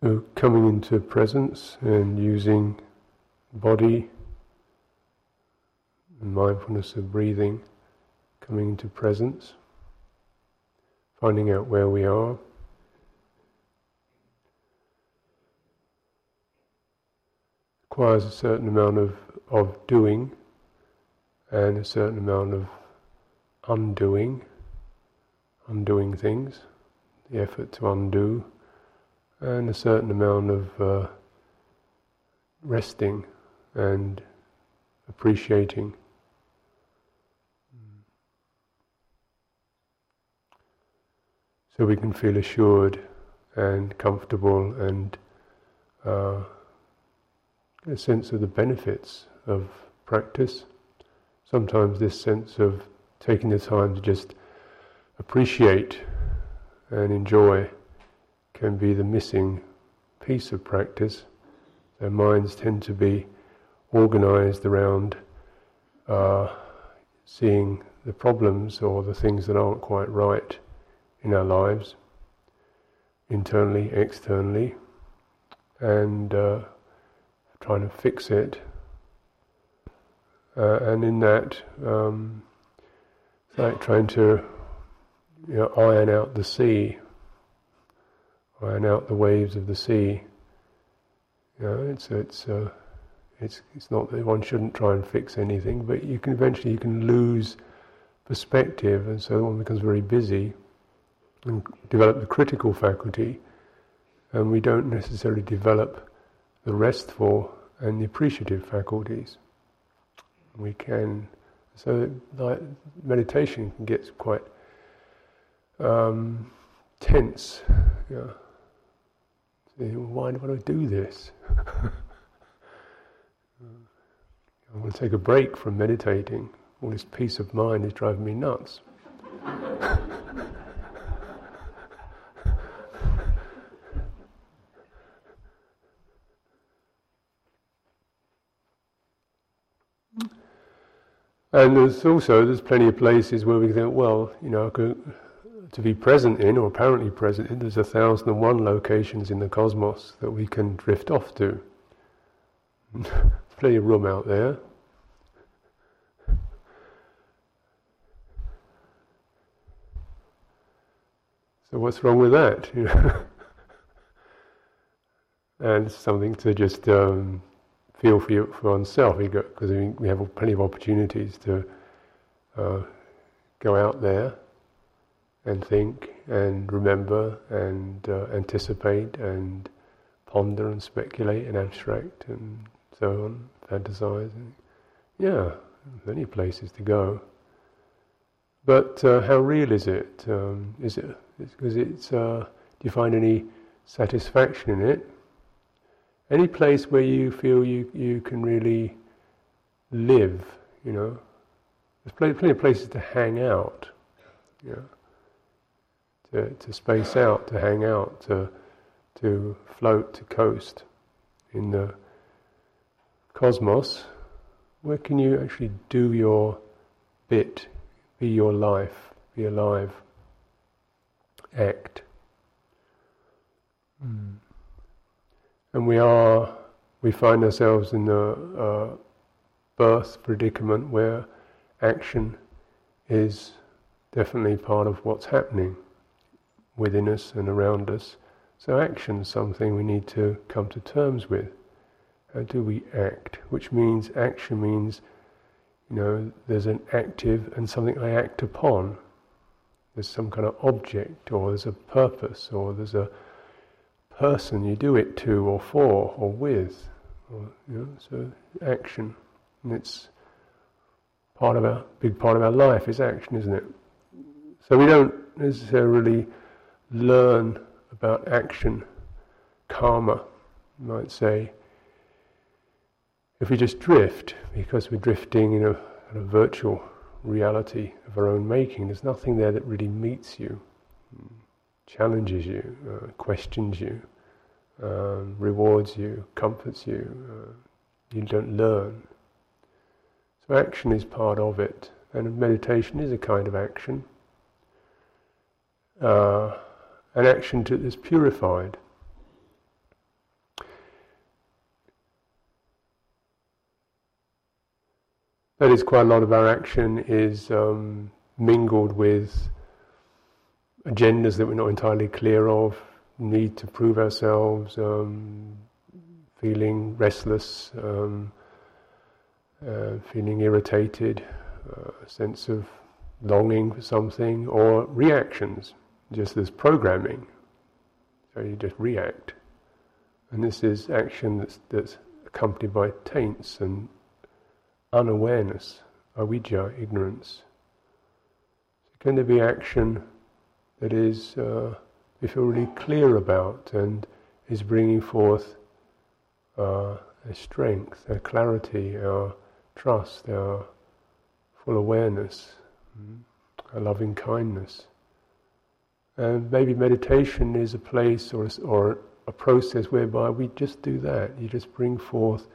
So coming into presence and using body, mindfulness of breathing, coming into presence, finding out where we are. Requires a certain amount of, of doing and a certain amount of undoing, undoing things, the effort to undo and a certain amount of uh, resting and appreciating. So we can feel assured and comfortable and uh, a sense of the benefits of practice. Sometimes this sense of taking the time to just appreciate and enjoy can be the missing piece of practice. Their minds tend to be organized around uh, seeing the problems or the things that aren't quite right in our lives, internally, externally, and uh, trying to fix it. Uh, and in that, um, it's like trying to you know, iron out the sea iron out the waves of the sea. You know, it's it's uh, it's it's not that one shouldn't try and fix anything, but you can eventually you can lose perspective, and so one becomes very busy and develop the critical faculty, and we don't necessarily develop the restful and the appreciative faculties. We can, so like meditation can get quite um, tense. Yeah why do I do this? I want to take a break from meditating. All this peace of mind is driving me nuts. And there's also there's plenty of places where we think, well, you know, I could to be present in, or apparently present in, there's a thousand and one locations in the cosmos that we can drift off to. plenty of room out there. So what's wrong with that? and something to just um, feel for, you, for oneself, because we have plenty of opportunities to uh, go out there and think and remember and uh, anticipate and ponder and speculate and abstract and so on, fantasize. Yeah, many places to go. But uh, how real is it? Um, is it because it's? Uh, do you find any satisfaction in it? Any place where you feel you you can really live? You know, there's plenty of places to hang out. Yeah to, to space out, to hang out, to, to float, to coast in the cosmos, where can you actually do your bit, be your life, be alive, act? Mm. And we are, we find ourselves in the uh, birth predicament where action is definitely part of what's happening within us and around us. So action is something we need to come to terms with. How do we act? Which means action means, you know, there's an active and something I act upon. There's some kind of object, or there's a purpose, or there's a person you do it to, or for, or with. Or, you know, so action, and it's part of our big part of our life is action, isn't it? So we don't necessarily learn about action, karma, you might say, if we just drift, because we're drifting in a, in a virtual reality of our own making, there's nothing there that really meets you, challenges you, uh, questions you, um, rewards you, comforts you. Uh, you don't learn. So action is part of it, and meditation is a kind of action. Uh, an action that is purified. That is, quite a lot of our action is um, mingled with agendas that we're not entirely clear of, need to prove ourselves, um, feeling restless, um, uh, feeling irritated, uh, a sense of longing for something, or reactions just as programming. So you just react. And this is action that's, that's accompanied by taints and unawareness, avijja, ignorance. So can there be action that is, uh, we feel really clear about and is bringing forth uh, a strength, a clarity, our trust, our full awareness, mm, a loving kindness. And maybe meditation is a place or, or a process whereby we just do that. You just bring forth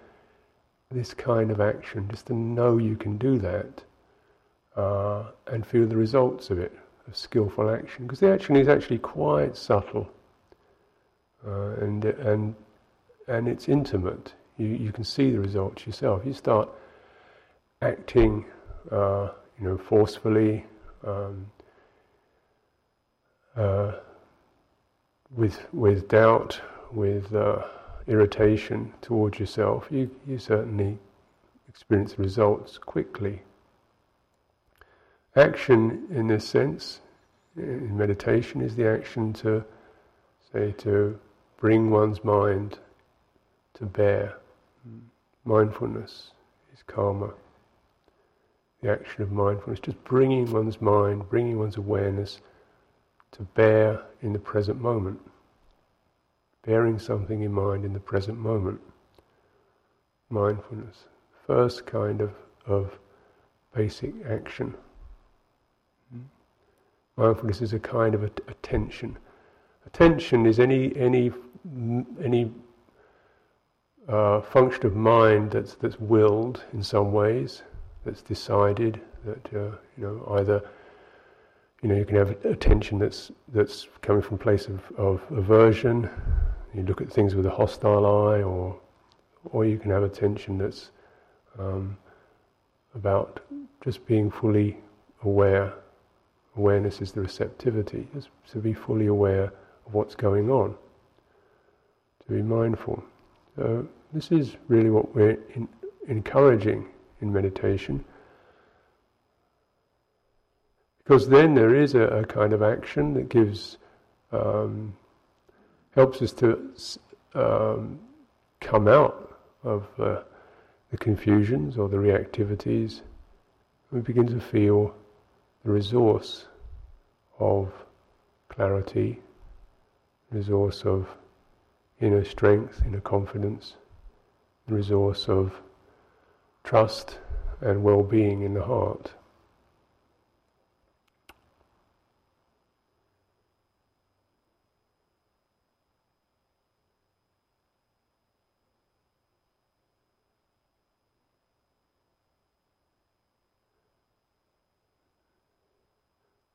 this kind of action, just to know you can do that uh, and feel the results of it, of skillful action. Because the action is actually quite subtle uh, and, and, and it's intimate. You, you can see the results yourself. You start acting, uh, you know, forcefully, um, uh, with with doubt, with uh, irritation towards yourself, you you certainly experience results quickly. Action, in this sense, in meditation, is the action to say to bring one's mind to bear. Mindfulness is karma. The action of mindfulness, just bringing one's mind, bringing one's awareness to bear in the present moment. Bearing something in mind in the present moment. Mindfulness. First kind of, of basic action. Mindfulness is a kind of attention. Attention is any any any uh, function of mind that's that's willed in some ways, that's decided that uh, you know either you know, you can have attention that's that's coming from a place of, of aversion. You look at things with a hostile eye, or or you can have attention that's um, about just being fully aware. Awareness is the receptivity, just to be fully aware of what's going on, to be mindful. So this is really what we're in, encouraging in meditation because then there is a, a kind of action that gives, um, helps us to um, come out of uh, the confusions or the reactivities. We begin to feel the resource of clarity, resource of inner strength, inner confidence, the resource of trust and well-being in the heart.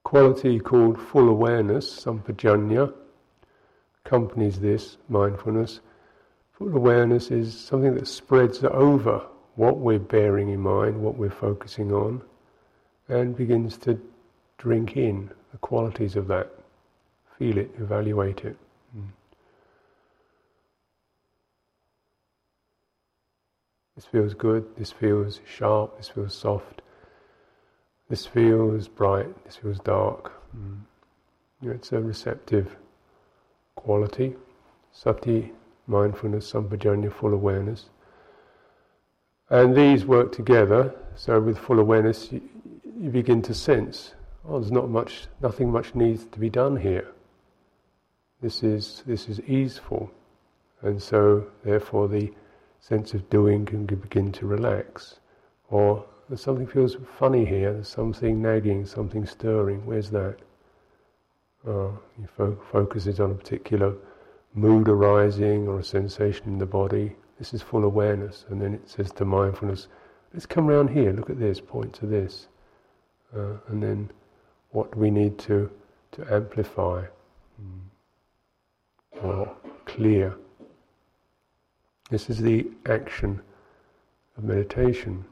Quality called full awareness, sampajanya, accompanies this mindfulness. Full awareness is something that spreads over what we're bearing in mind, what we're focusing on, and begins to drink in the qualities of that. Feel it, evaluate it. This feels good, this feels sharp, this feels soft. This feels bright, this feels dark. Mm. It's a receptive quality. Sati, mindfulness, sampajanya, full awareness. And these work together, so with full awareness you, you begin to sense, oh there's not much, nothing much needs to be done here. This is, this is easeful. And so therefore the sense of doing can begin to relax. Or something feels funny here, there's something nagging, something stirring, where's that? Oh, your fo- on a particular mood arising or a sensation in the body. This is full awareness, and then it says to mindfulness, let's come around here, look at this, point to this. Uh, and then what we need to, to amplify mm. or clear? This is the action of meditation.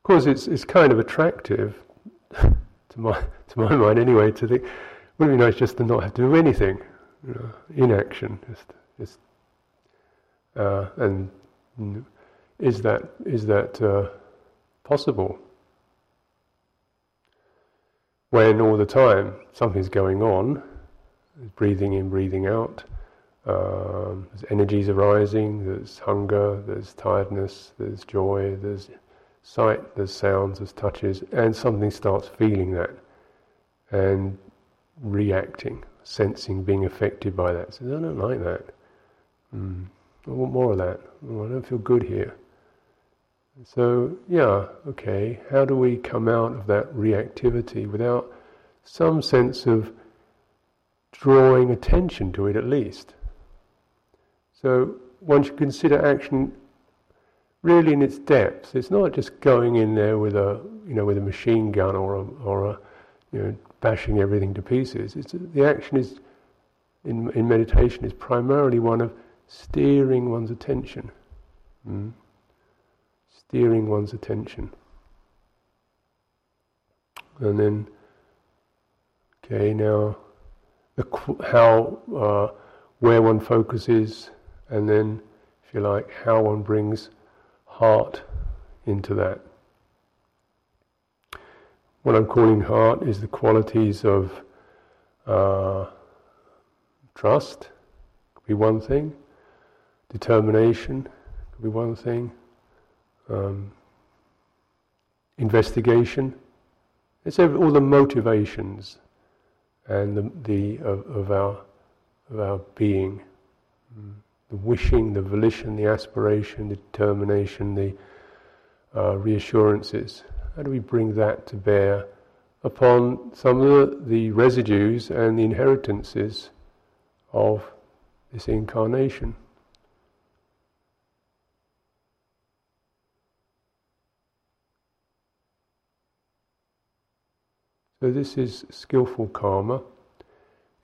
Of course, it's it's kind of attractive to my to my mind anyway to think wouldn't it be nice just to not have to do anything, you know, inaction, just just uh, and is that is that uh, possible? When all the time something's going on, breathing in, breathing out, um, there's energies arising, there's hunger, there's tiredness, there's joy, there's sight, there's sounds, there's touches, and something starts feeling that and reacting, sensing, being affected by that. Says, I don't like that. Mm. I want more of that. Oh, I don't feel good here. So, yeah, okay, how do we come out of that reactivity without some sense of drawing attention to it at least? So, one should consider action really in its depth. It's not just going in there with a, you know, with a machine gun or a, or a, you know, bashing everything to pieces. It's, the action is, in, in meditation, is primarily one of steering one's attention. Mm. Steering one's attention. And then, okay, now the, how, uh, where one focuses, and then, if you like, how one brings heart into that. What I'm calling heart is the qualities of uh, trust, could be one thing, determination could be one thing, um, investigation. It's all the motivations and the, the of, of, our of our being, mm. The wishing, the volition, the aspiration, the determination, the uh, reassurances. How do we bring that to bear upon some of the, residues and the inheritances of this incarnation? So this is skillful karma.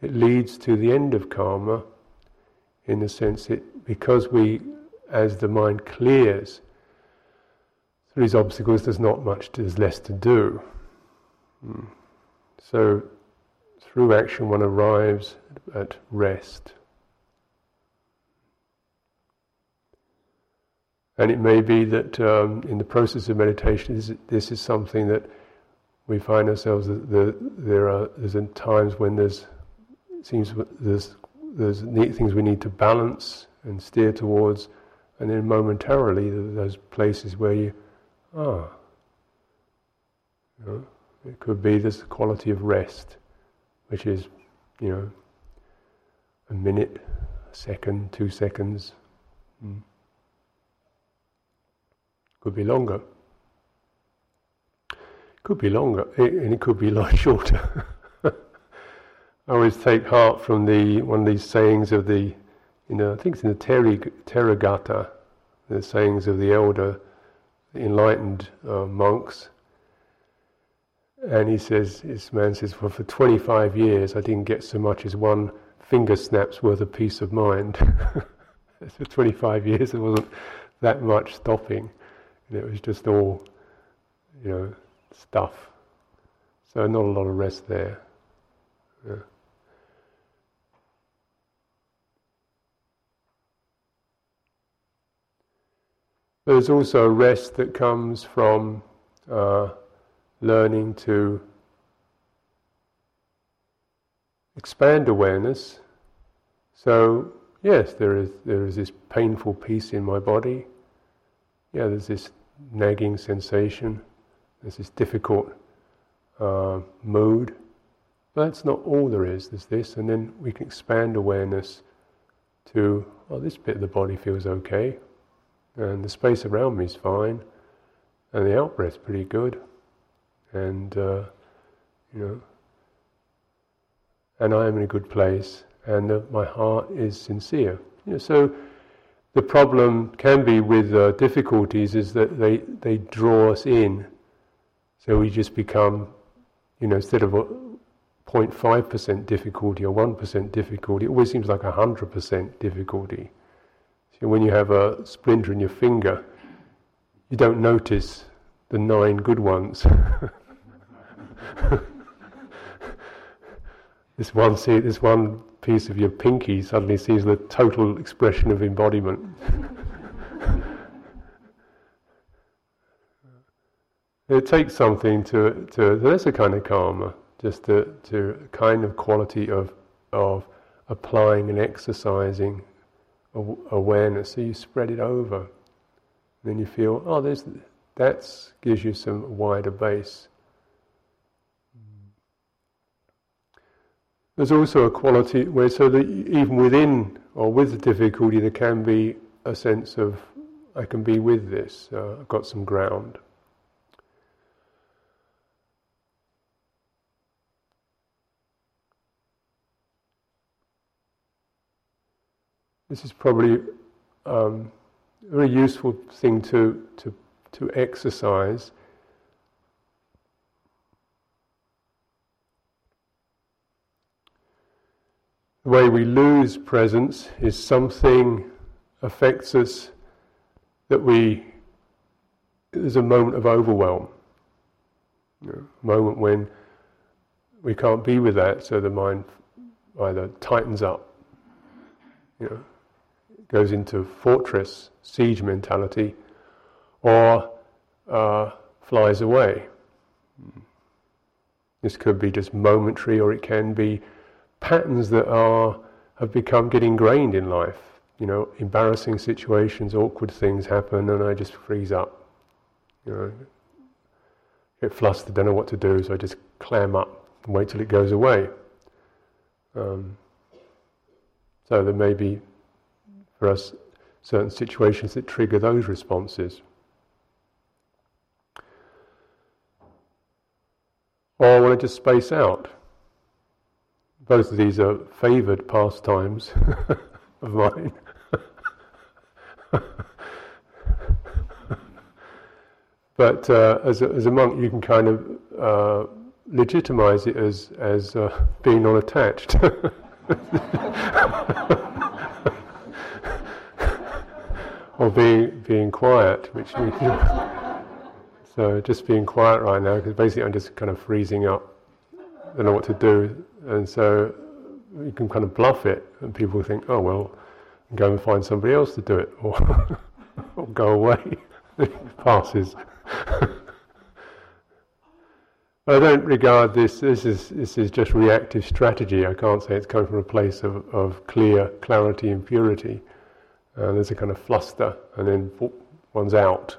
It leads to the end of karma in the sense that because we, as the mind clears through these obstacles, there's not much, there's less to do. Hmm. So through action one arrives at rest. And it may be that um, in the process of meditation, this, this is something that we find ourselves that the, there are there's times when there's seems there's there's neat things we need to balance and steer towards, and then momentarily those places where you ah, you know, it could be this quality of rest, which is you know a minute, a second, two seconds, mm. could be longer. Could be longer, and it could be a lot shorter. I always take heart from the one of these sayings of the, you know, I think it's in the Theragatha, the sayings of the elder, the enlightened uh, monks. And he says, this man says, well, for 25 years I didn't get so much as one finger snap's worth of peace of mind. for 25 years there wasn't that much stopping. And it was just all, you know, stuff. So not a lot of rest there. Yeah. There's also rest that comes from uh, learning to expand awareness. So yes, there is there is this painful piece in my body. Yeah, there's this nagging sensation. There's this difficult uh, mood. But that's not all there is. There's this, and then we can expand awareness to, oh, this bit of the body feels okay, and the space around me is fine, and the out breath's pretty good, and uh, you know, and I am in a good place, and uh, my heart is sincere. You know, so the problem can be with uh, difficulties is that they they draw us in so we just become, you know, instead of a 0.5% difficulty or 1% difficulty, it always seems like 100% difficulty. So when you have a splinter in your finger, you don't notice the nine good ones. this one see this one piece of your pinky suddenly sees the total expression of embodiment. it takes something to to that's a kind of karma, just to to a kind of quality of of applying and exercising awareness. So you spread it over. Then you feel, oh, there's that gives you some wider base. There's also a quality where, so that even within or with the difficulty, there can be a sense of, I can be with this, uh, I've got some ground. This is probably um, a very useful thing to, to, to exercise. The way we lose presence is something affects us that we there's a moment of overwhelm. A moment when we can't be with that, so the mind either tightens up, you know, goes into fortress siege mentality, or uh, flies away. This could be just momentary, or it can be patterns that are have become get ingrained in life. You know, embarrassing situations, awkward things happen, and I just freeze up. You know, get flustered, don't know what to do, so I just clam up and wait till it goes away. Um, so there may be, for us, certain situations that trigger those responses. Or I want to just space out. Both of these are favoured pastimes of mine. but uh, as, a, as a monk, you can kind of uh, legitimize it as, as uh, being non attached. or being, being quiet, which we, so just being quiet right now, because basically I'm just kind of freezing up, I don't know what to do, and so you can kind of bluff it, and people think, oh well, go and find somebody else to do it, or, or go away. passes. I don't regard this. This is this is just reactive strategy. I can't say it's coming from a place of, of clear clarity and purity. Uh, there's a kind of fluster, and then one's out.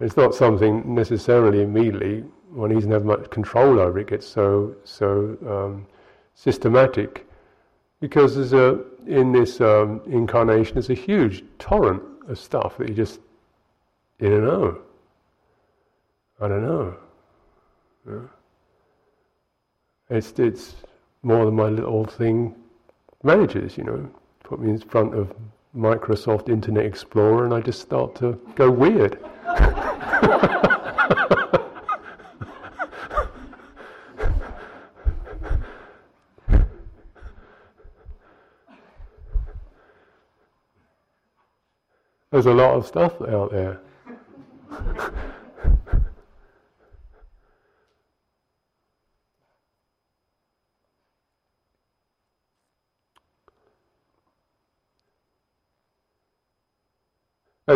It's not something necessarily immediately one doesn't have much control over. It gets so so um, systematic because there's a in this um, incarnation there's a huge torrent of stuff that you just you don't know. I don't know. Yeah. It's it's more than my little thing manages, you know. Put me in front of Microsoft Internet Explorer and I just start to go weird. There's a lot of stuff out there.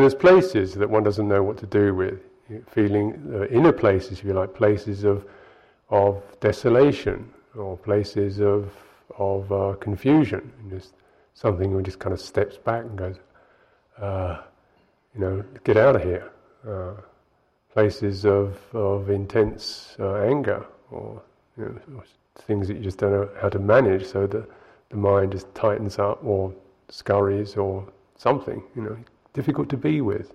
There's places that one doesn't know what to do with, feeling uh, inner places, if you like, places of of desolation or places of of uh, confusion. And just something that just kind of steps back and goes, uh, you know, get out of here. Uh, places of of intense uh, anger or, you know, things that you just don't know how to manage, so the the mind just tightens up or scurries or something. You know, difficult to be with.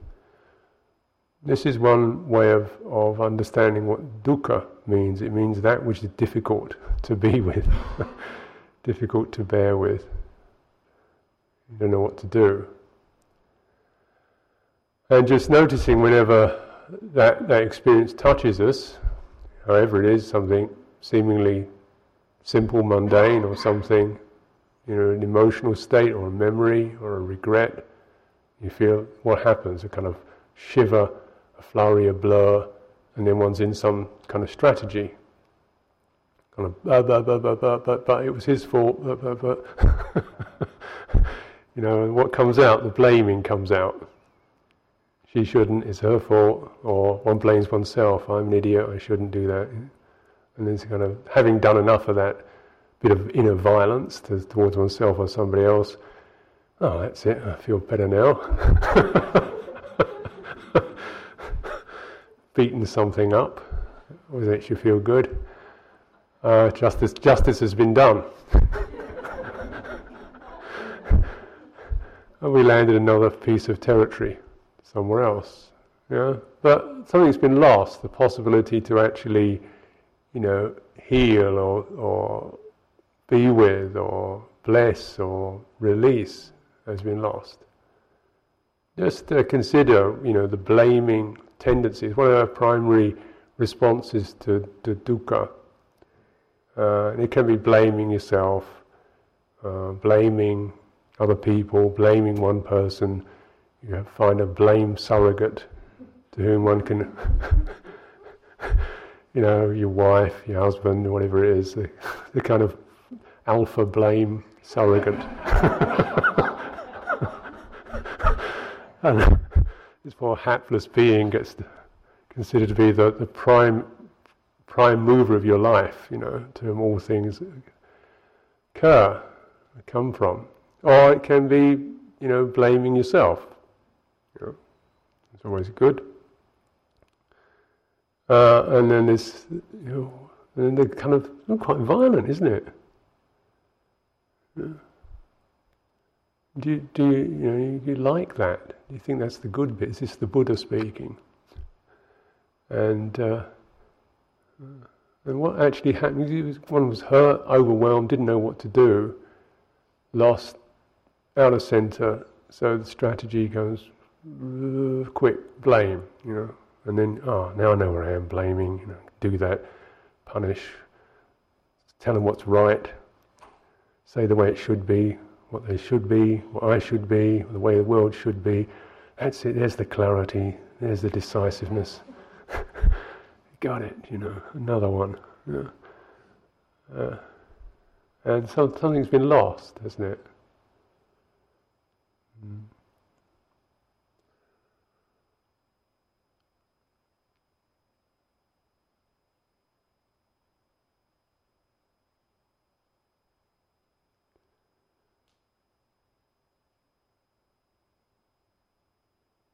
This is one way of, of understanding what dukkha means. It means that which is difficult to be with, difficult to bear with. You don't know what to do. And just noticing whenever that, that experience touches us, however it is, something seemingly simple, mundane, or something, you know, an emotional state, or a memory, or a regret, you feel what happens a kind of shiver, a flurry, a blur, and then one's in some kind of strategy. Kind of, but, but, but, but, but, it was his fault, but, but, but. you know, and what comes out, the blaming comes out. She shouldn't, it's her fault, or one blames oneself, I'm an idiot, I shouldn't do that. And then kind of having done enough of that bit of inner violence to, towards oneself or somebody else, oh, that's it, I feel better now. Beaten something up, always makes you feel good. Uh, justice, justice has been done. we landed another piece of territory somewhere else. Yeah? But something's been lost, the possibility to actually, you know, heal or, or be with or bless or release has been lost. Just consider, you know, the blaming tendencies. One of our primary responses to, to dukkha. Uh, it can be blaming yourself, uh, blaming other people, blaming one person. You find a blame surrogate to whom one can, you know, your wife, your husband, whatever it is, the, the kind of alpha blame surrogate. and this poor hapless being gets considered to be the, the prime prime mover of your life, you know, to whom all things occur, come from. Or it can be, you know, blaming yourself. You know, it's always good. Uh, and then there's, you know, and they're kind of quite violent, isn't it? Do you, do you, you know, you like that? Do you think that's the good bit? Is this the Buddha speaking? And uh, and what actually happened? One was hurt, overwhelmed, didn't know what to do, lost, out of center. So the strategy goes quick blame, you know, and then oh now I know where I am, blaming, you know, do that, punish, tell them what's right, say the way it should be, what they should be, what I should be, the way the world should be. That's it, there's the clarity, there's the decisiveness. Got it, you know, another one. Uh, and so, something's been lost, hasn't it? Mm.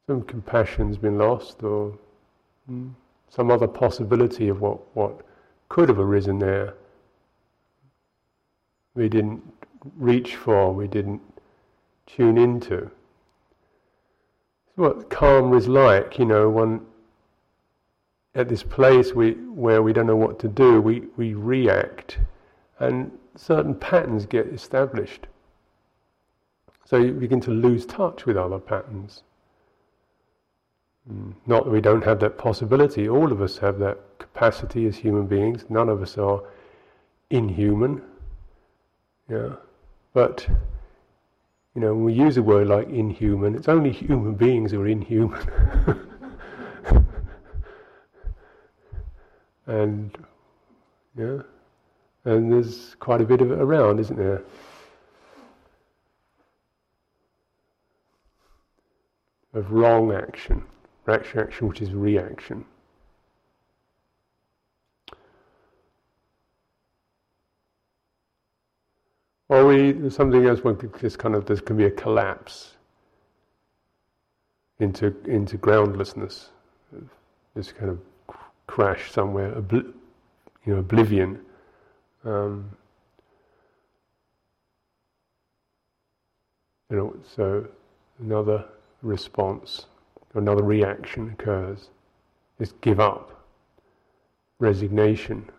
Some compassion's been lost or mm, some other possibility of what, what could have arisen there. We didn't reach for, we didn't tune into. what calm is like, you know, one at this place we, where we don't know what to do, we, we react and certain patterns get established. So you begin to lose touch with other patterns. Not that we don't have that possibility, all of us have that capacity as human beings, none of us are inhuman. Yeah. But you know, when we use a word like inhuman, it's only human beings who are inhuman. and yeah. And there's quite a bit of it around, isn't there? Of wrong action action which is reaction. Or we something else when this kind of there can be a collapse into into groundlessness, this kind of crash somewhere, obli- you know, oblivion. Um, you know, so another response another reaction occurs. Is give up, resignation,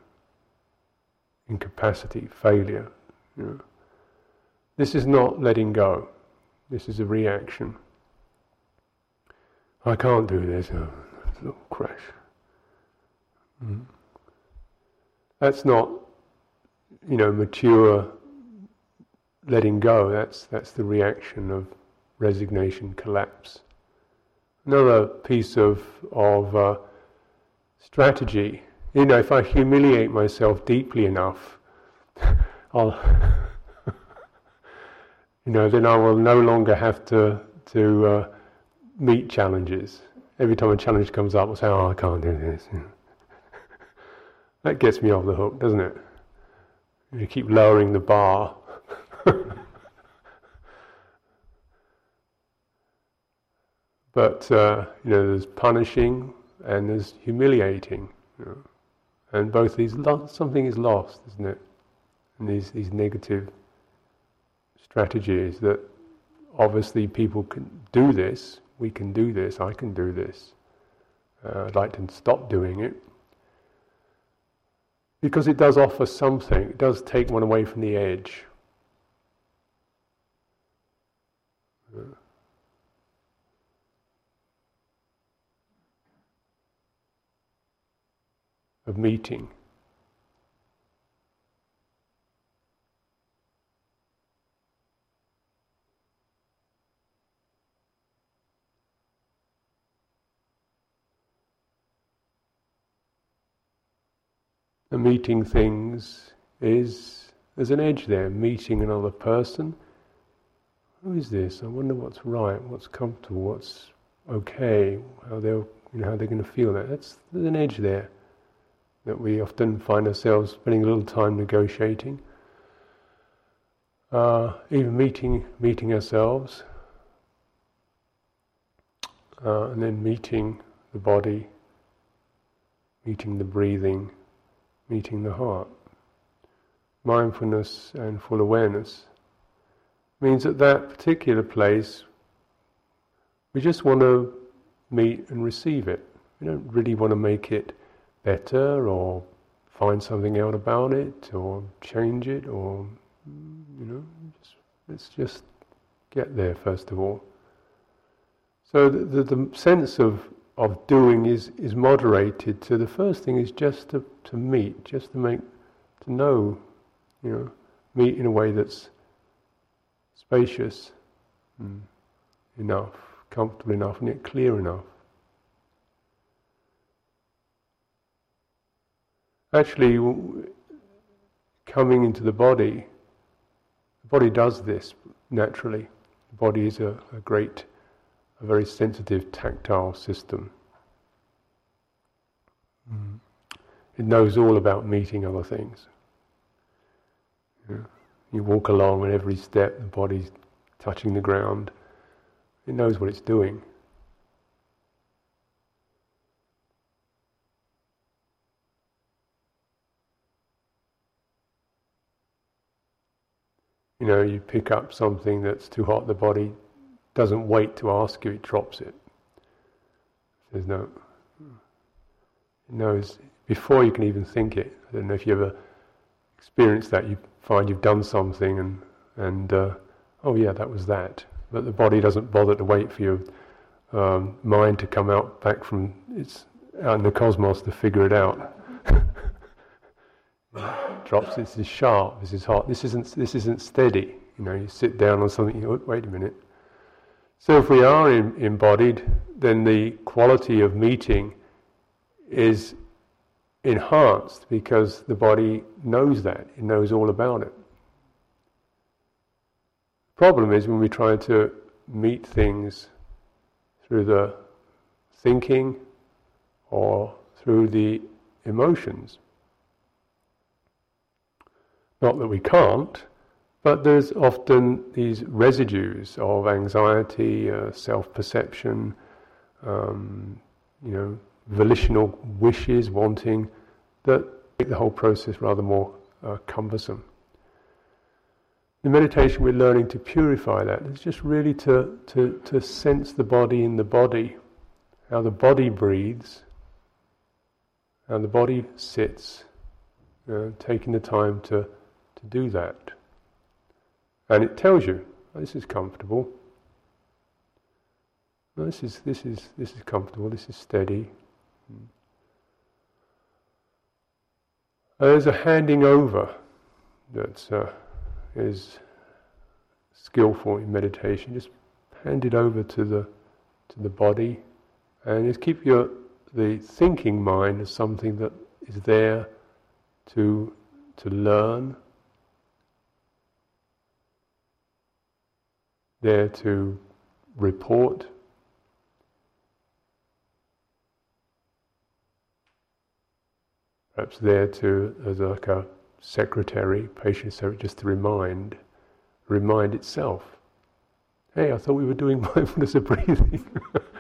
incapacity, failure. You know. This is not letting go. This is a reaction. I can't do this. Oh, little crash. Mm. That's not, you know, mature letting go. That's that's the reaction of resignation, collapse Another piece of, of uh, strategy, you know, if I humiliate myself deeply enough, I'll, you know, then I will no longer have to, to uh, meet challenges. Every time a challenge comes up, I'll say, oh, I can't do this. that gets me off the hook, doesn't it? You keep lowering the bar. But uh, you know, there's punishing and there's humiliating, you know. and both these lo- something is lost, isn't it? And these these negative strategies that obviously people can do this. We can do this. I can do this. Uh, I'd like to stop doing it because it does offer something, it does take one away from the edge. Of meeting. the meeting things is there's an edge there, meeting another person. Who is this? I wonder what's right, what's comfortable, what's okay, how they're you know how they're going to feel that. That's there's an edge there that we often find ourselves spending a little time negotiating. Uh, even meeting meeting ourselves, uh, and then meeting the body, meeting the breathing, meeting the heart. Mindfulness and full awareness means at that particular place we just want to meet and receive it. We don't really want to make it better or find something out about it or change it or, you know, just, let's just get there first of all. So the, the, the sense of of doing is, is moderated So the first thing is just to, to meet, just to make, to know, you know, meet in a way that's spacious mm, enough, comfortable enough, and yet clear enough. Actually, coming into the body, the body does this naturally. The body is a, a great a very sensitive tactile system. Mm. It knows all about meeting other things. Yeah. You walk along and every step the body's touching the ground. It knows what it's doing. You know, you pick up something that's too hot, the body doesn't wait to ask you, it drops it. There's no. It knows before you can even think it. I don't know if you ever experienced that. You find you've done something and and uh, oh yeah, that was that. But the body doesn't bother to wait for your um, mind to come out back from its out in the cosmos to figure it out. Drops. This is sharp. This is hot. This isn't. This isn't steady. You know, you sit down on something. You, oh, wait a minute. So if we are in, embodied, then the quality of meeting is enhanced because the body knows that, it knows all about it. The problem is when we try to meet things through the thinking or through the emotions. Not that we can't, but there's often these residues of anxiety, uh, self-perception, um, you know, volitional wishes, wanting, that make the whole process rather more uh, cumbersome. In meditation, we're learning to purify that. It's just really to, to, to sense the body in the body, how the body breathes, how the body sits, uh, taking the time to, to do that. And it tells you, this is comfortable. This is, this is, this is comfortable, this is steady. There's a handing over that uh, is skillful in meditation. Just hand it over to the, to the body, And just keep your the thinking mind as something that is there to to learn, there to report. Perhaps there to as like a secretary, patient secretary, just to remind, remind itself. Hey, I thought we were doing mindfulness of breathing.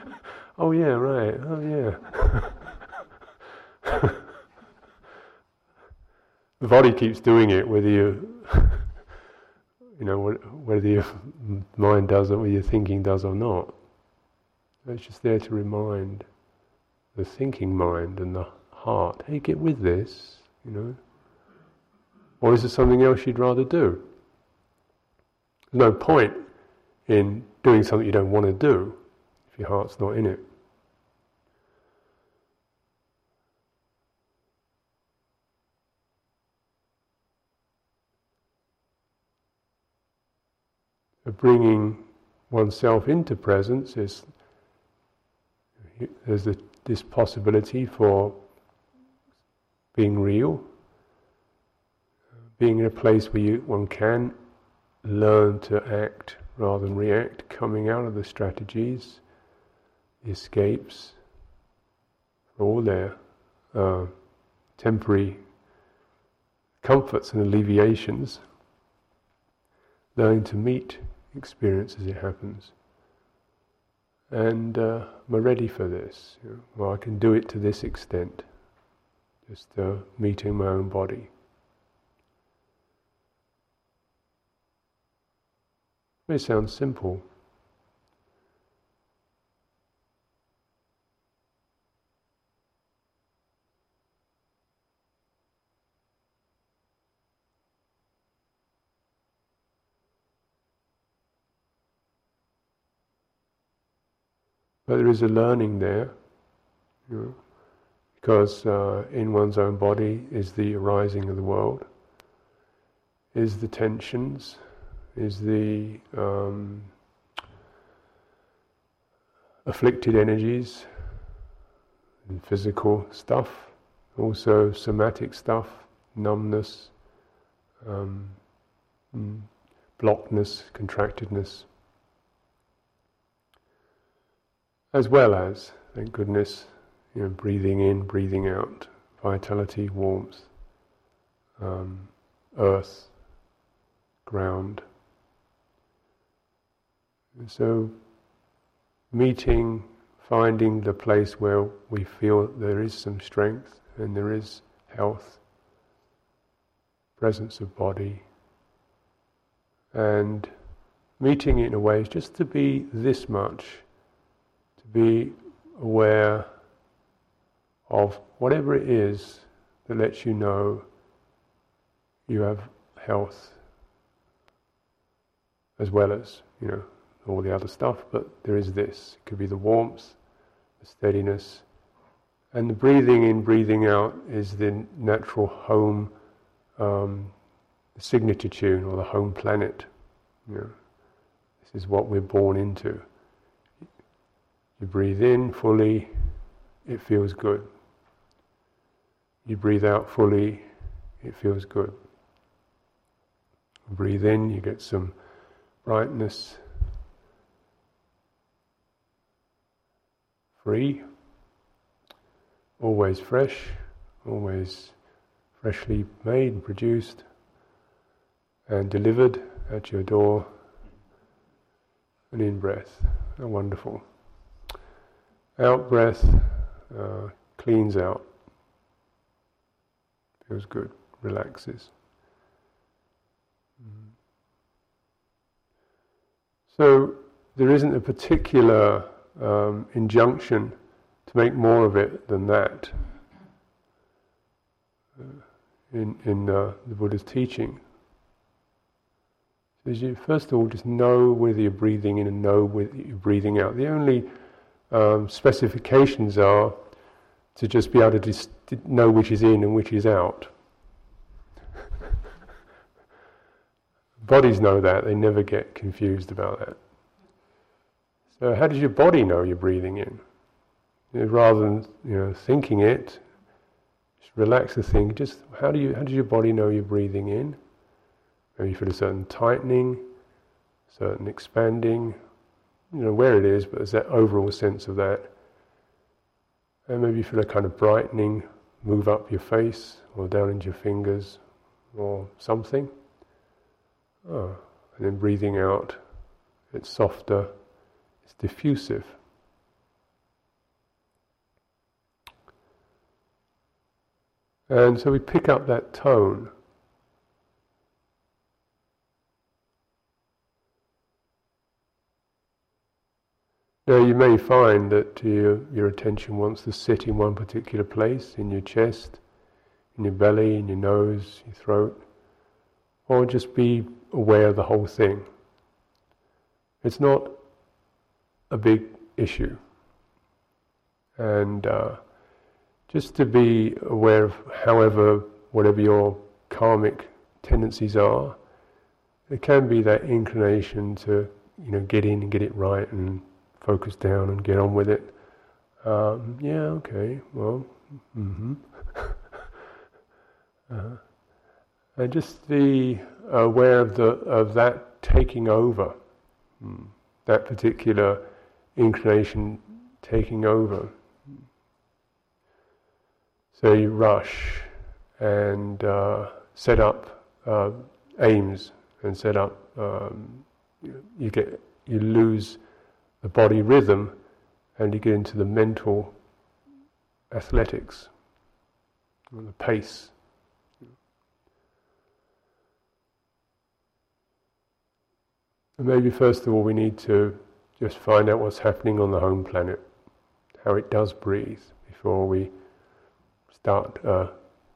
oh yeah, right. Oh yeah. the body keeps doing it, whether you, you know, whether your mind does it, or your thinking does or not. It's just there to remind the thinking mind and the heart, hey, get with this, you know. Or is there something else you'd rather do? There's no point in doing something you don't want to do if your heart's not in it. Bringing oneself into presence is there's this possibility for being real, being in a place where you, one can learn to act rather than react, coming out of the strategies, the escapes, all their uh, temporary comforts and alleviations, learning to meet experience as it happens. And uh, am ready for this? You know, well, I can do it to this extent, just uh, meeting my own body. It may sound simple. But there is a learning there, you know, because uh, in one's own body is the arising of the world, is the tensions, is the um, afflicted energies, physical stuff, also somatic stuff, numbness, um, mm, blockedness, contractedness. As well as, thank goodness, you know, breathing in, breathing out, vitality, warmth, um, earth, ground. And so, meeting, finding the place where we feel there is some strength and there is health, presence of body, and meeting in a way is just to be this much be aware of whatever it is that lets you know you have health as well as, you know, all the other stuff, but there is this. It could be the warmth, the steadiness, and the breathing in, breathing out is the natural home, um, the signature tune or the home planet. You know, this is what we're born into. You breathe in fully, it feels good. You breathe out fully, it feels good. Breathe in, you get some brightness, free, always fresh, always freshly made produced and delivered at your door. And in breath, wonderful. Out breath uh, cleans out. Feels good, relaxes. So there isn't a particular um, injunction to make more of it than that uh, in, in uh, the Buddha's teaching. You first of all just know whether you're breathing in and know whether you're breathing out. The only um, specifications are to just be able to dis- know which is in and which is out. Bodies know that, they never get confused about that. So, how does your body know you're breathing in? You know, rather than you know thinking it, just relax the thing. Just how do you how does your body know you're breathing in? Maybe you feel a certain tightening, certain expanding. You know where it is, but there's that overall sense of that. And maybe you feel a kind of brightening move up your face or down into your fingers or something. Oh, and then breathing out, it's softer, it's diffusive. And so we pick up that tone. Now you may find that your, your attention wants to sit in one particular place, in your chest, in your belly, in your nose, your throat, or just be aware of the whole thing. It's not a big issue. And uh, just to be aware of however, whatever your karmic tendencies are, there can be that inclination to, you know, get in and get it right and focus down and get on with it. Um, yeah, okay, well, mm-hmm. uh, and just be aware of the of that taking over, mm, that particular inclination taking over. So you rush and uh, set up uh, aims and set up. Um, you get you lose the body rhythm and you get into the mental athletics, the pace. And maybe first of all we need to just find out what's happening on the home planet, how it does breathe before we start, uh,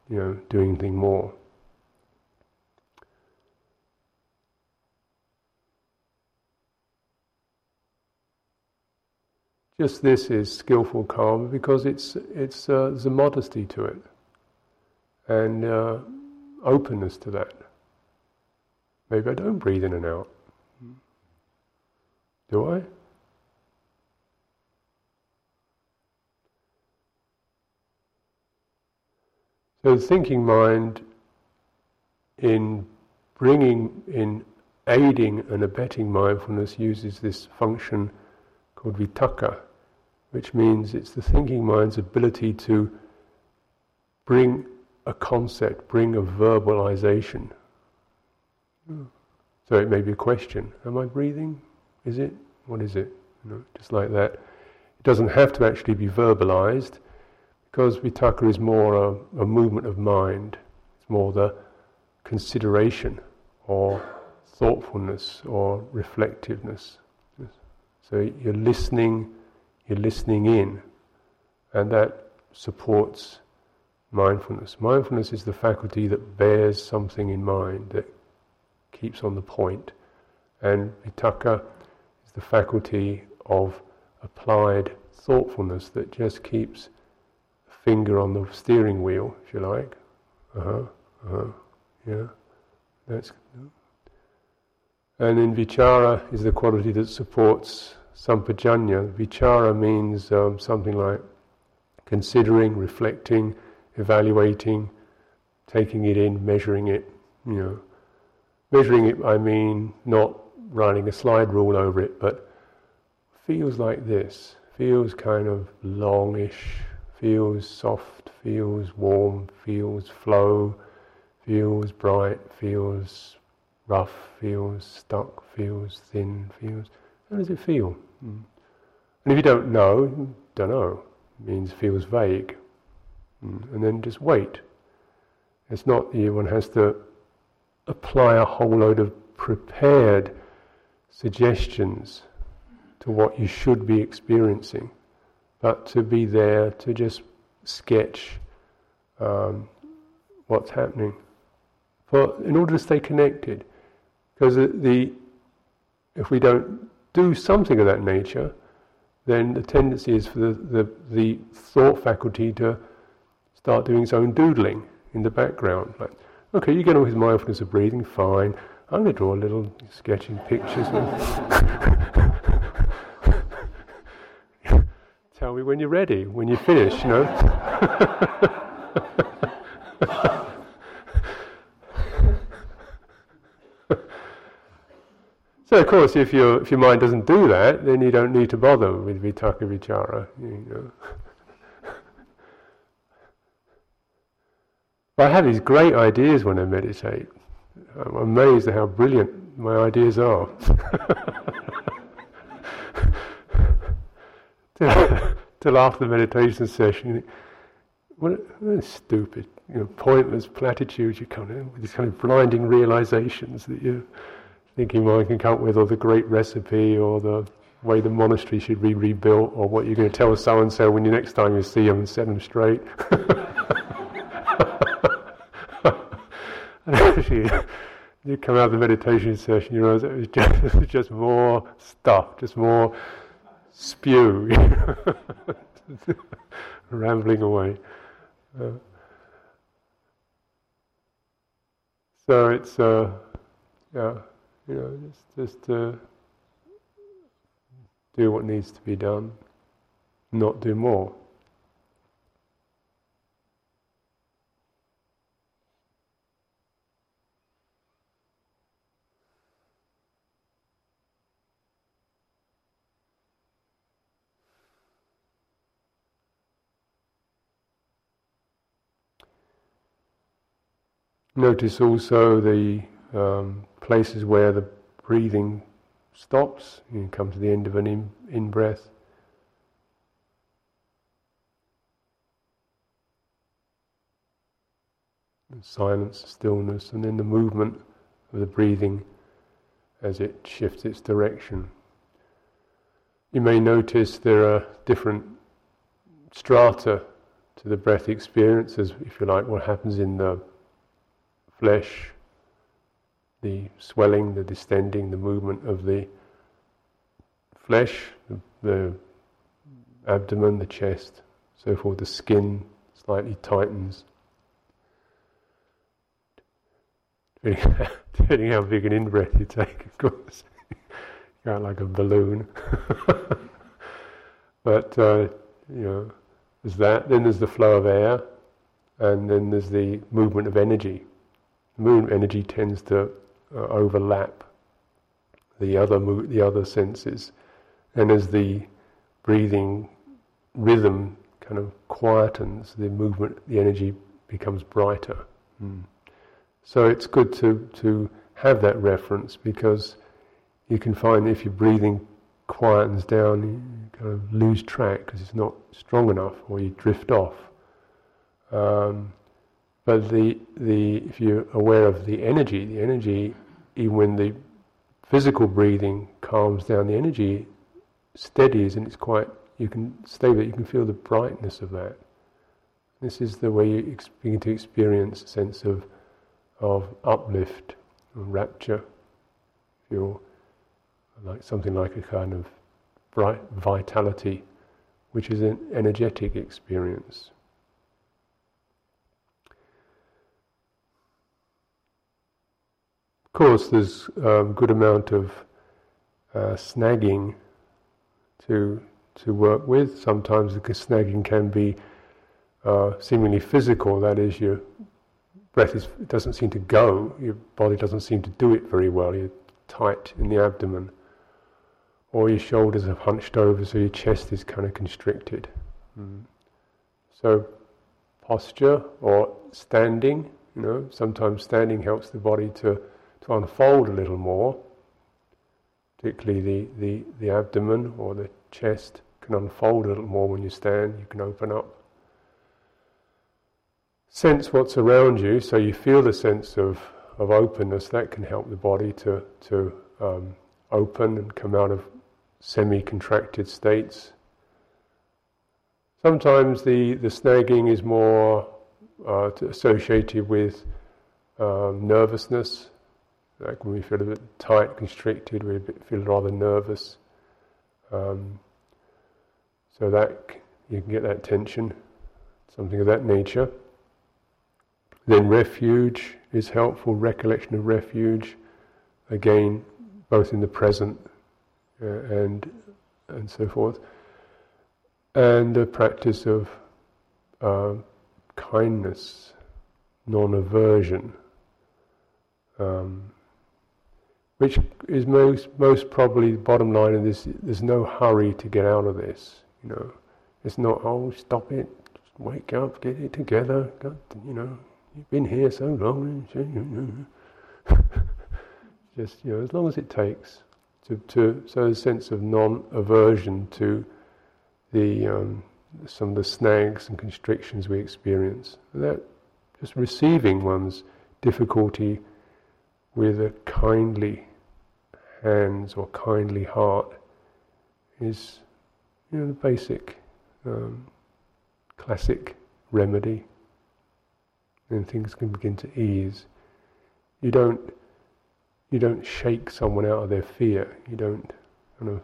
you know, doing anything more. Just this is skillful karma because it's it's uh, there's a modesty to it and uh, openness to that. Maybe I don't breathe in and out. Do I? So, the thinking mind, in bringing, in aiding and abetting mindfulness, uses this function called vitakka, which means it's the thinking mind's ability to bring a concept, bring a verbalization. So it may be a question Am I breathing? Is it? What is it? You know, just like that. It doesn't have to actually be verbalized because vitakka is more a, a movement of mind. It's more the consideration or thoughtfulness or reflectiveness. So you're listening, you're listening in, and that supports mindfulness. Mindfulness is the faculty that bears something in mind, that keeps on the point, and vitakka is the faculty of applied thoughtfulness that just keeps finger on the steering wheel, if you like. Uh huh. Uh huh. Yeah. That's. And then vichara is the quality that supports sampajanya. Vichara means um, something like considering, reflecting, evaluating, taking it in, measuring it. You know, measuring it. I mean not writing a slide rule over it, but feels like this. Feels kind of longish. Feels soft. Feels warm. Feels flow. Feels bright. Feels rough feels, stuck feels, thin feels. How does it feel? Mm. And if you don't know, don't know. Means feels vague. Mm. And then just wait. It's not you, one has to apply a whole load of prepared suggestions to what you should be experiencing, but to be there to just sketch um, what's happening. For in order to stay connected, because the, if we don't do something of that nature, then the tendency is for the, the, the thought faculty to start doing its own doodling in the background. Like, okay, you get on with mindfulness of breathing, fine. I'm going to draw a little sketching pictures. tell me when you're ready, when you finish, you know. of course, if your if your mind doesn't do that, then you don't need to bother with vitakka vichara. You know. I have these great ideas when I meditate. I'm amazed at how brilliant my ideas are. Till after the meditation session, what, what stupid, you know, pointless platitudes you come in with these kind of blinding realizations that you think well, I can come up with, or the great recipe, or the way the monastery should be rebuilt, or what you're going to tell so and so when you next time you see them and set them straight. And actually, you come out of the meditation session, you realize it was just, it was just more stuff, just more spew, rambling away. Uh, so it's, uh, yeah, you know, just, just uh, do what needs to be done, not do more. Notice also the um, places where the breathing stops. You come to the end of an in, in breath. silence, stillness, and then the movement of the breathing as it shifts its direction. You may notice there are different strata to the breath experience, as if you like, what happens in the flesh, the swelling, the distending, the movement of the flesh, the, the abdomen, the chest, so forth. The skin slightly tightens. Depending how big an in breath you take, of course, you out like a balloon. but uh, you know, there's that. Then there's the flow of air, and then there's the movement of energy moon energy tends to uh, overlap the other mo- the other senses, and as the breathing rhythm kind of quietens, the movement, the energy becomes brighter. Mm. So it's good to to have that reference because you can find if your breathing quietens down, you kind of lose track because it's not strong enough, or you drift off. Um, but the, the, if you're aware of the energy, the energy, even when the physical breathing calms down, the energy steadies and it's quite, you can stay with it, you can feel the brightness of that. This is the way you begin to experience a sense of, of uplift, rapture. Feel like something like a kind of bright vitality, which is an energetic experience. Course, there's a good amount of uh, snagging to to work with. Sometimes the snagging can be uh, seemingly physical. That is, your breath is, doesn't seem to go. Your body doesn't seem to do it very well. You're tight in the abdomen, or your shoulders are hunched over, so your chest is kind of constricted. Mm. So, posture or standing. You know, sometimes standing helps the body to to unfold a little more, particularly the, the, the abdomen or the chest can unfold a little more when you stand, you can open up. Sense what's around you, so you feel the sense of, of openness, that can help the body to, to um, open and come out of semi contracted states. Sometimes the, the snagging is more uh, associated with um, nervousness, like when we feel a bit tight, constricted, we feel rather nervous. Um, so that you can get that tension, something of that nature. Then refuge is helpful, recollection of refuge, again, both in the present uh, and and so forth. and the practice of uh, kindness, non-aversion, um, which is most most probably the bottom line of this. There's no hurry to get out of this. You know, it's not oh stop it, wake up, get it together. God, you know, you've been here so long. Just you know, as long as it takes to to so a sense of non-aversion to the um, some of the snags and constrictions we experience. That just receiving one's difficulty with a kindly hands or kindly heart is, you know, the basic, um, classic remedy. And things can begin to ease. You don't, you don't shake someone out of their fear. You don't kind of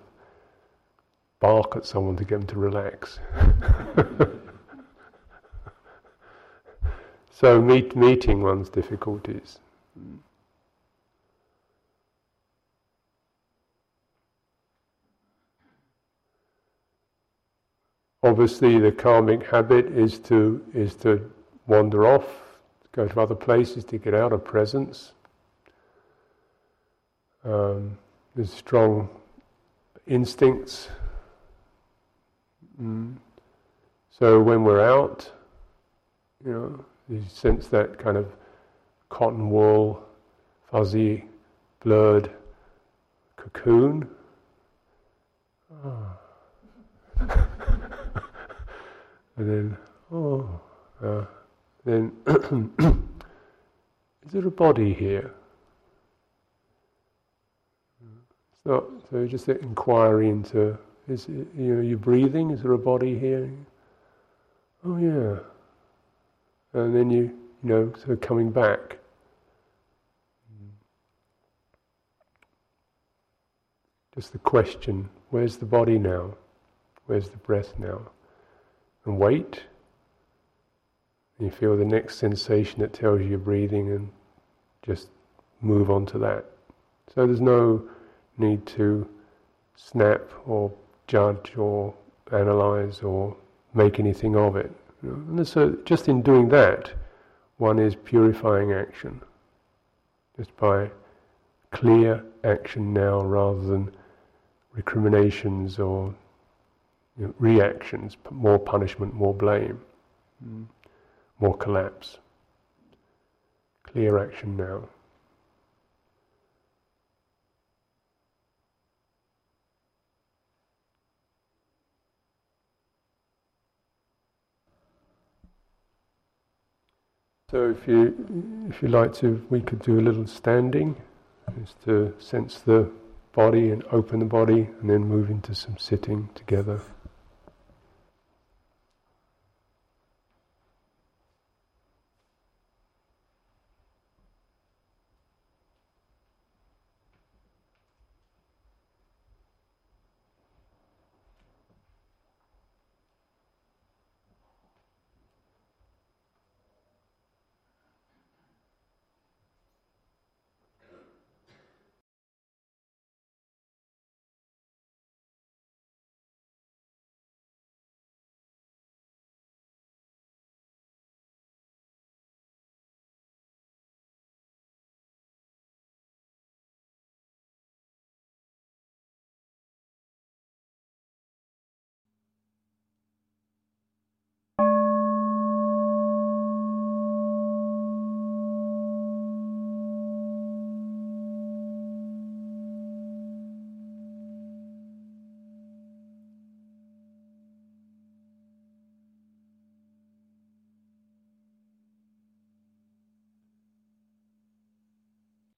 bark at someone to get them to relax. so meet, meeting one's difficulties. Obviously, the karmic habit is to is to wander off, go to other places to get out of presence. Um, there's strong instincts Mm. So when we're out, you know, you sense that kind of cotton wool, fuzzy, blurred cocoon. Oh. and then, oh, uh, then is there a body here? It's not, so just an inquiry into is you know, you breathing? Is there a body here? Oh yeah. And then you, you know, sort of coming back. Just the question, where's the body now? Where's the breath now? And wait. You feel the next sensation that tells you you're breathing and just move on to that. So there's no need to snap or judge or analyze or make anything of it. And so, just in doing that, one is purifying action, just by clear action now rather than recriminations or you know, reactions, more punishment, more blame, mm. more collapse. Clear action now. So if you if you like to, we could do a little standing, just to sense the body and open the body, and then move into some sitting together.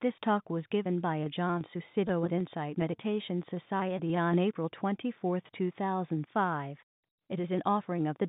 This talk was given by Ajahn Sucitto at Insight Meditation Society on April 24, 2005. It is an offering of the